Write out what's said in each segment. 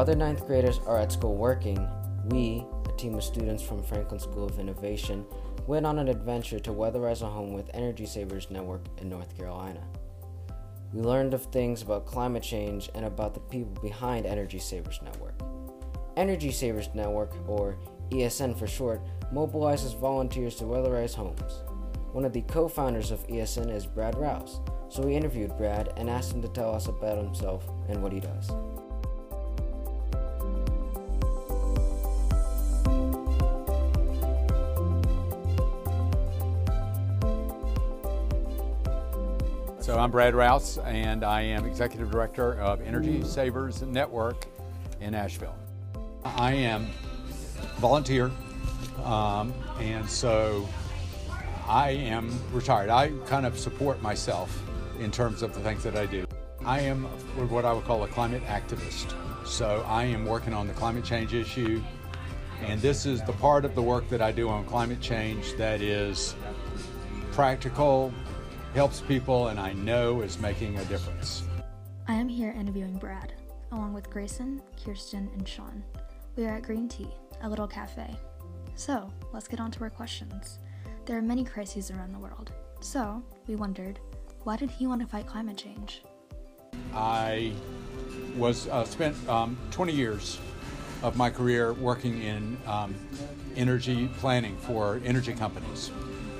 Other ninth graders are at school working, we, a team of students from Franklin School of Innovation, went on an adventure to weatherize a home with Energy Savers Network in North Carolina. We learned of things about climate change and about the people behind Energy Savers Network. Energy Savers Network, or ESN for short, mobilizes volunteers to weatherize homes. One of the co founders of ESN is Brad Rouse, so we interviewed Brad and asked him to tell us about himself and what he does. I'm Brad Rouse, and I am Executive Director of Energy Savers Network in Asheville. I am volunteer, um, and so I am retired. I kind of support myself in terms of the things that I do. I am what I would call a climate activist. So I am working on the climate change issue, and this is the part of the work that I do on climate change that is practical, helps people, and I know is making a difference. I am here interviewing Brad, along with Grayson, Kirsten, and Sean. We are at Green Tea, a little cafe. So, let's get on to our questions. There are many crises around the world. So, we wondered, why did he want to fight climate change? I was uh, spent um, 20 years of my career working in um, energy planning for energy companies.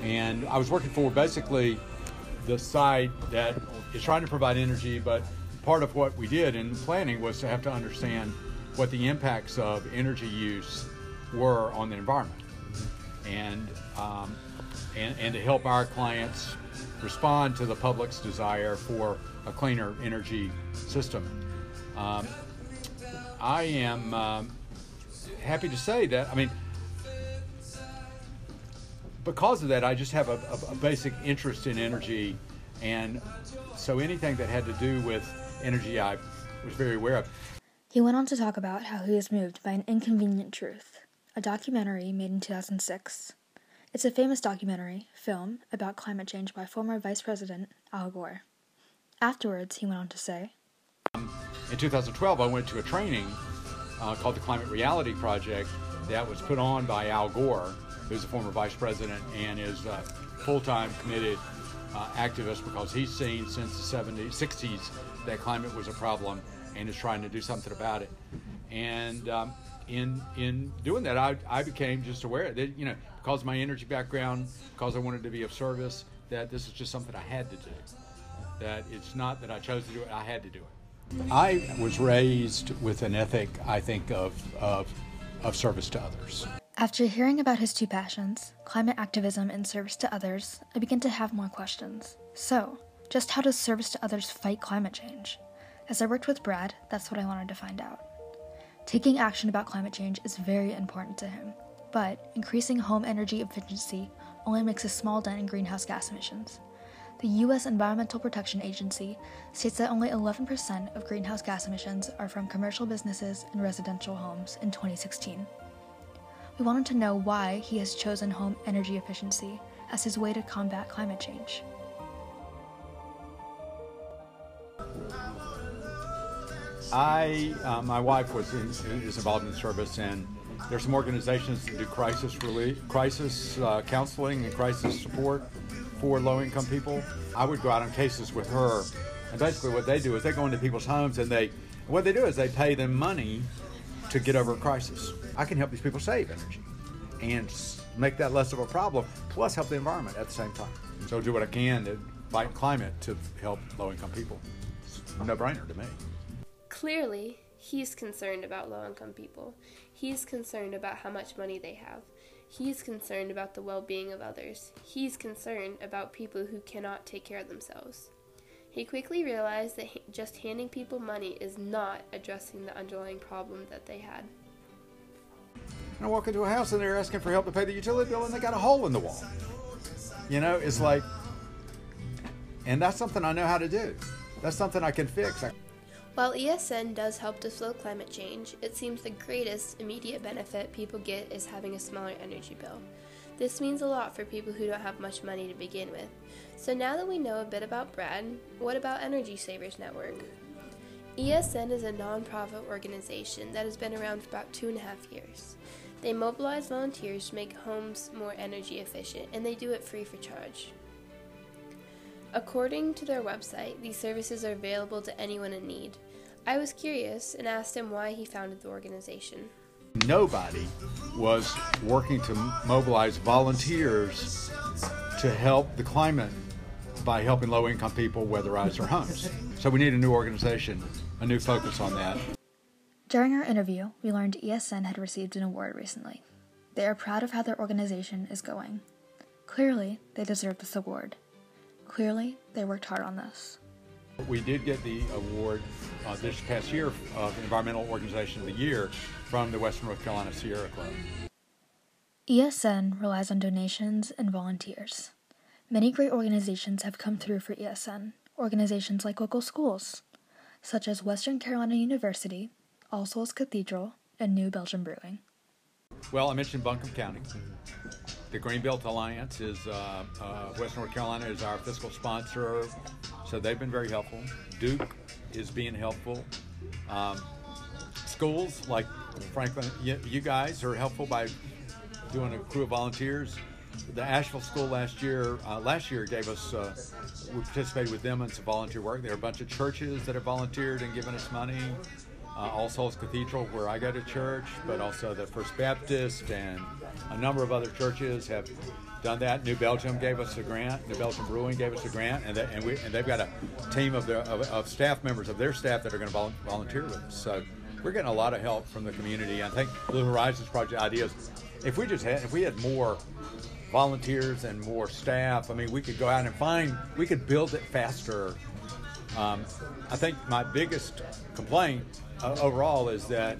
And I was working for basically the side that is trying to provide energy, but part of what we did in planning was to have to understand what the impacts of energy use were on the environment, and um, and, and to help our clients respond to the public's desire for a cleaner energy system. Um, I am um, happy to say that. I mean, because of that, I just have a, a, a, basic interest in energy, and so anything that had to do with energy, I was very aware of. He went on to talk about how he was moved by an inconvenient truth, a documentary made in 2006. It's a famous documentary, film, about climate change by former Vice President Al Gore. Afterwards, he went on to say, um, In 2012, I went to a training uh, called the Climate Reality Project that was put on by Al Gore who's a former vice president and is a full-time committed uh, activist because he's seen since the 70s, 60s that climate was a problem and is trying to do something about it. And um, in in doing that, I, I became just aware that you know because of my energy background, because I wanted to be of service, that this is just something I had to do. That it's not that I chose to do it; I had to do it. I was raised with an ethic, I think, of of, of service to others. After hearing about his two passions, climate activism and service to others, I begin to have more questions. So, just how does service to others fight climate change? As I worked with Brad, that's what I wanted to find out. Taking action about climate change is very important to him, but increasing home energy efficiency only makes a small dent in greenhouse gas emissions. The U.S. Environmental Protection Agency states that only 11% of greenhouse gas emissions are from commercial businesses and residential homes in 2016. We wanted to know why he has chosen home energy efficiency as his way to combat climate change. I, uh, my wife was in, is involved in service, and there's some organizations that do crisis relief, crisis uh, counseling and crisis support for low-income people. I would go out on cases with her, and basically what they do is they go into people's homes and they, what they do is they pay them money to get over a crisis. I can help these people save energy and make that less of a problem, plus help the environment at the same time. So do what I can to fight climate to help low-income people. It's a no-brainer to me. Clearly, he's concerned about low-income people. He's concerned about how much money they have. He's concerned about the well-being of others. He's concerned about people who cannot take care of themselves. He quickly realized that just handing people money is not addressing the underlying problem that they had. And I walk into a house and they're asking for help to pay the utility bill and they got a hole in the wall. You know, it's like, and that's something I know how to do. That's something I can fix. While ESN does help to slow climate change, it seems the greatest immediate benefit people get is having a smaller energy bill. This means a lot for people who don't have much money to begin with. So now that we know a bit about Brad, what about Energy Savers Network? ESN is a nonprofit organization that has been around for about two and a half years. They mobilize volunteers to make homes more energy efficient, and they do it free for charge. According to their website, these services are available to anyone in need. I was curious and asked him why he founded the organization. Nobody was working to mobilize volunteers to help the climate by helping low income people weatherize their homes. So we need a new organization, a new focus on that. During our interview, we learned ESN had received an award recently. They are proud of how their organization is going. Clearly, they deserve this award. Clearly, they worked hard on this. We did get the award uh, this past year of Environmental Organization of the Year from the Western North Carolina Sierra Club. ESN relies on donations and volunteers. Many great organizations have come through for ESN, organizations like local schools, such as Western Carolina University, All Souls Cathedral, and New Belgium Brewing. Well, I mentioned Buncombe County. The Green Built Alliance is uh, uh, West North Carolina is our fiscal sponsor, so they've been very helpful. Duke is being helpful. Um, schools like Franklin, you, you guys are helpful by doing a crew of volunteers. The Asheville School last year, uh, last year gave us, uh, we participated with them in some volunteer work. There are a bunch of churches that have volunteered and given us money uh, All Souls Cathedral, where I go to church, but also the First Baptist and a number of other churches have done that. New Belgium gave us a grant. New Belgium Brewing gave us a grant, and, they, and, we, and they've got a team of, their, of, of, staff members of their staff that are going to vol- volunteer with us. So we're getting a lot of help from the community. I think Blue Horizons Project ideas. If we just had, if we had more volunteers and more staff, I mean, we could go out and find, we could build it faster. Um, I think my biggest complaint uh, overall is that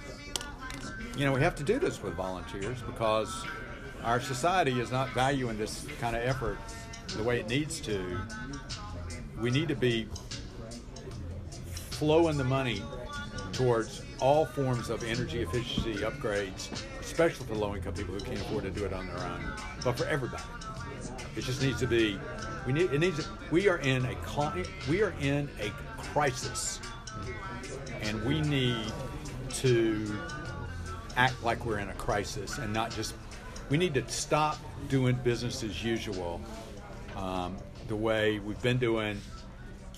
you know we have to do this with volunteers because our society is not valuing this kind of effort the way it needs to. We need to be flowing the money towards all forms of energy efficiency upgrades, especially for low income people who can't afford to do it on their own, but for everybody. It just needs to be. We need. It needs. We are in a. We are in a crisis and we need to act like we're in a crisis and not just we need to stop doing business as usual um, the way we've been doing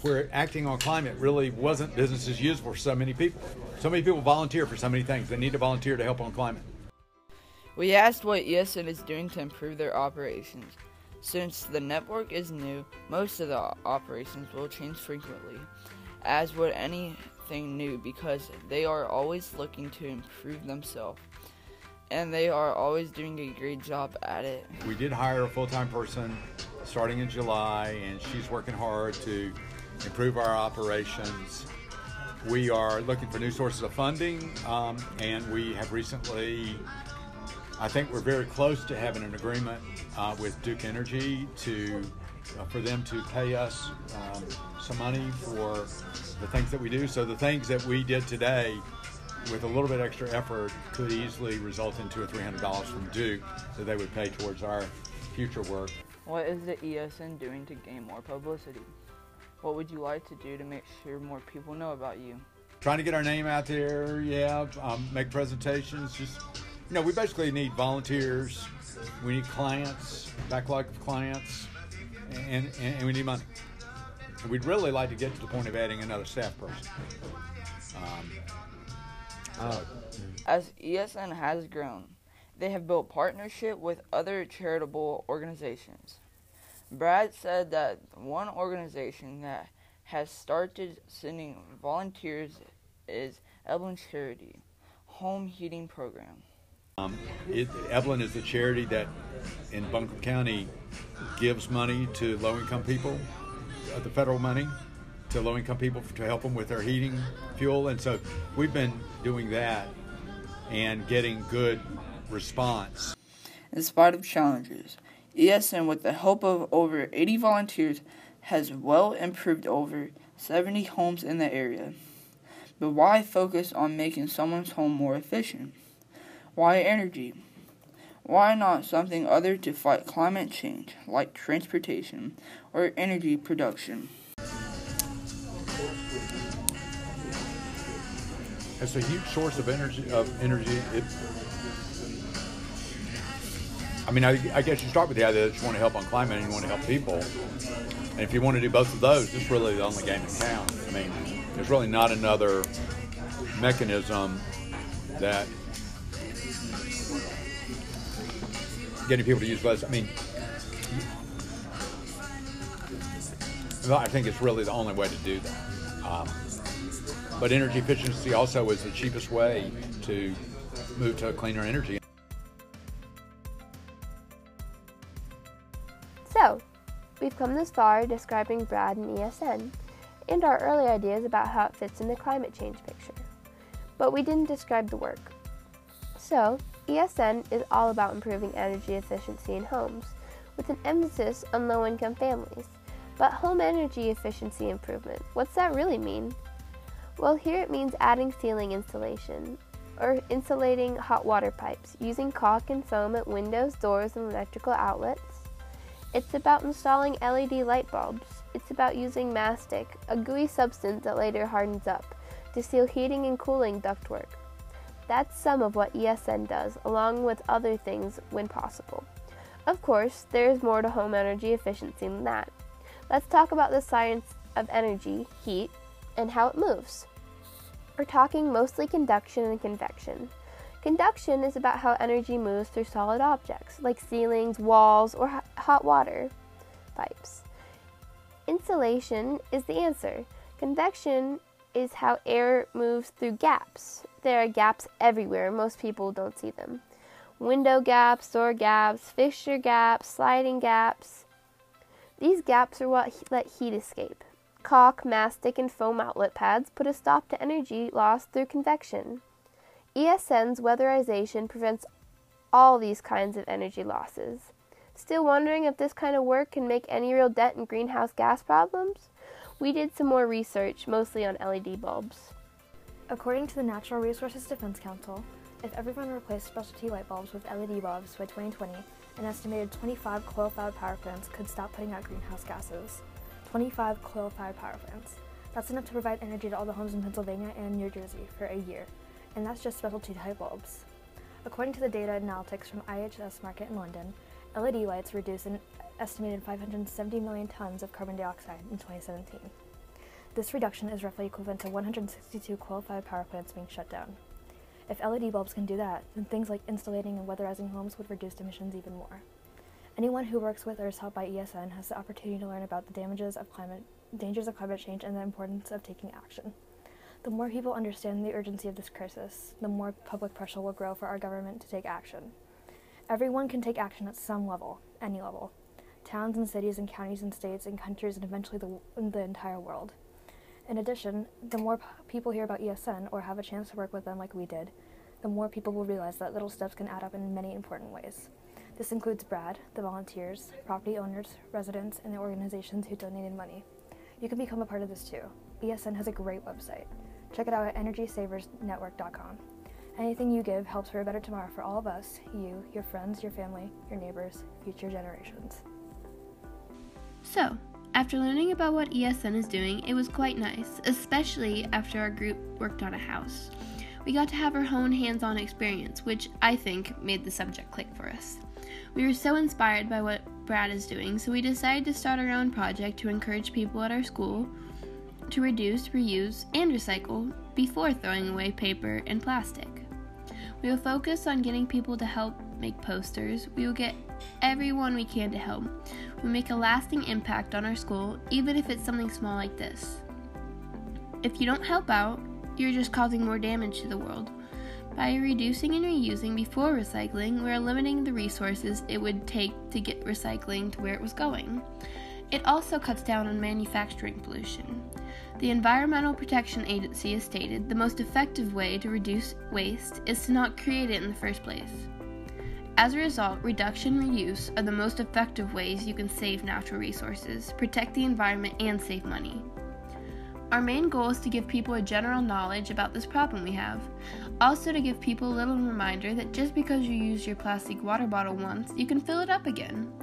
where acting on climate really wasn't business as usual for so many people so many people volunteer for so many things they need to volunteer to help on climate we asked what esn is doing to improve their operations since the network is new most of the operations will change frequently as would anything new because they are always looking to improve themselves and they are always doing a great job at it. We did hire a full time person starting in July, and she's working hard to improve our operations. We are looking for new sources of funding, um, and we have recently, I think we're very close to having an agreement uh, with Duke Energy to uh, for them to pay us um, some money for the things that we do. So the things that we did today with a little bit extra effort could easily result in two or three hundred dollars from Duke that they would pay towards our future work. What is the ESN doing to gain more publicity? What would you like to do to make sure more people know about you? Trying to get our name out there, yeah. Um, make presentations. Just you know, we basically need volunteers. We need clients, backlog of clients, and, and, and we need money. We'd really like to get to the point of adding another staff person. Um, uh, As ESN has grown, they have built partnership with other charitable organizations. Brad said that one organization that has started sending volunteers is Eblen Charity Home Heating Program. Um, it, Eblen is the charity that in Buncombe County gives money to low income people uh, the federal money to low income people to help them with their heating fuel. And so we've been doing that and getting good response. In spite of challenges, ESN, with the help of over 80 volunteers, has well improved over 70 homes in the area. But why focus on making someone's home more efficient? Why energy? Why not something other to fight climate change, like transportation or energy production? it's a huge source of energy. Of energy, it, I mean, I, I guess you start with the idea that you want to help on climate and you want to help people. And if you want to do both of those, it's really the only game in town. I mean, there's really not another mechanism that getting people to use less. I mean, I think it's really the only way to do that. Um, but energy efficiency also is the cheapest way to move to cleaner energy. Come this far describing BRAD and ESN and our early ideas about how it fits in the climate change picture. But we didn't describe the work. So, ESN is all about improving energy efficiency in homes, with an emphasis on low income families. But home energy efficiency improvement, what's that really mean? Well, here it means adding ceiling insulation, or insulating hot water pipes, using caulk and foam at windows, doors, and electrical outlets. It's about installing LED light bulbs. It's about using mastic, a gooey substance that later hardens up, to seal heating and cooling ductwork. That's some of what ESN does, along with other things when possible. Of course, there is more to home energy efficiency than that. Let's talk about the science of energy, heat, and how it moves. We're talking mostly conduction and convection. Conduction is about how energy moves through solid objects, like ceilings, walls, or hot water pipes. Insulation is the answer. Convection is how air moves through gaps. There are gaps everywhere, most people don't see them. Window gaps, door gaps, fixture gaps, sliding gaps. These gaps are what let heat escape. Caulk, mastic, and foam outlet pads put a stop to energy loss through convection. ESN's weatherization prevents all these kinds of energy losses. Still wondering if this kind of work can make any real dent in greenhouse gas problems? We did some more research, mostly on LED bulbs. According to the Natural Resources Defense Council, if everyone replaced specialty light bulbs with LED bulbs by 2020, an estimated 25 coal-fired power plants could stop putting out greenhouse gases. 25 coal-fired power plants. That's enough to provide energy to all the homes in Pennsylvania and New Jersey for a year, and that's just specialty type bulbs. According to the data analytics from IHS Markit in London, LED lights reduce an estimated 570 million tons of carbon dioxide in 2017. This reduction is roughly equivalent to 162 coal-fired power plants being shut down. If LED bulbs can do that, then things like insulating and weatherizing homes would reduce emissions even more. Anyone who works with or is helped by ESN has the opportunity to learn about the damages of climate, dangers of climate change and the importance of taking action. The more people understand the urgency of this crisis, the more public pressure will grow for our government to take action. Everyone can take action at some level, any level. Towns and cities and counties and states and countries and eventually the, the entire world. In addition, the more people hear about ESN or have a chance to work with them like we did, the more people will realize that little steps can add up in many important ways. This includes Brad, the volunteers, property owners, residents, and the organizations who donated money. You can become a part of this too. ESN has a great website. Check it out at energysaversnetwork.com. Anything you give helps for a better tomorrow for all of us, you, your friends, your family, your neighbors, future generations. So, after learning about what ESN is doing, it was quite nice, especially after our group worked on a house. We got to have our own hands on experience, which I think made the subject click for us. We were so inspired by what Brad is doing, so we decided to start our own project to encourage people at our school to reduce, reuse, and recycle before throwing away paper and plastic. We will focus on getting people to help make posters. We will get everyone we can to help. We make a lasting impact on our school, even if it's something small like this. If you don't help out, you're just causing more damage to the world. By reducing and reusing before recycling, we're limiting the resources it would take to get recycling to where it was going. It also cuts down on manufacturing pollution. The Environmental Protection Agency has stated the most effective way to reduce waste is to not create it in the first place. As a result, reduction and reuse are the most effective ways you can save natural resources, protect the environment, and save money. Our main goal is to give people a general knowledge about this problem we have. Also, to give people a little reminder that just because you use your plastic water bottle once, you can fill it up again.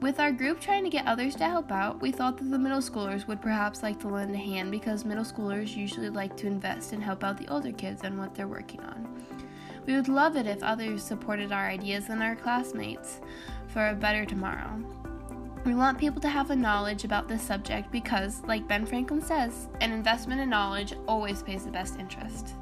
With our group trying to get others to help out, we thought that the middle schoolers would perhaps like to lend a hand because middle schoolers usually like to invest and help out the older kids on what they're working on. We would love it if others supported our ideas and our classmates for a better tomorrow. We want people to have a knowledge about this subject because, like Ben Franklin says, an investment in knowledge always pays the best interest.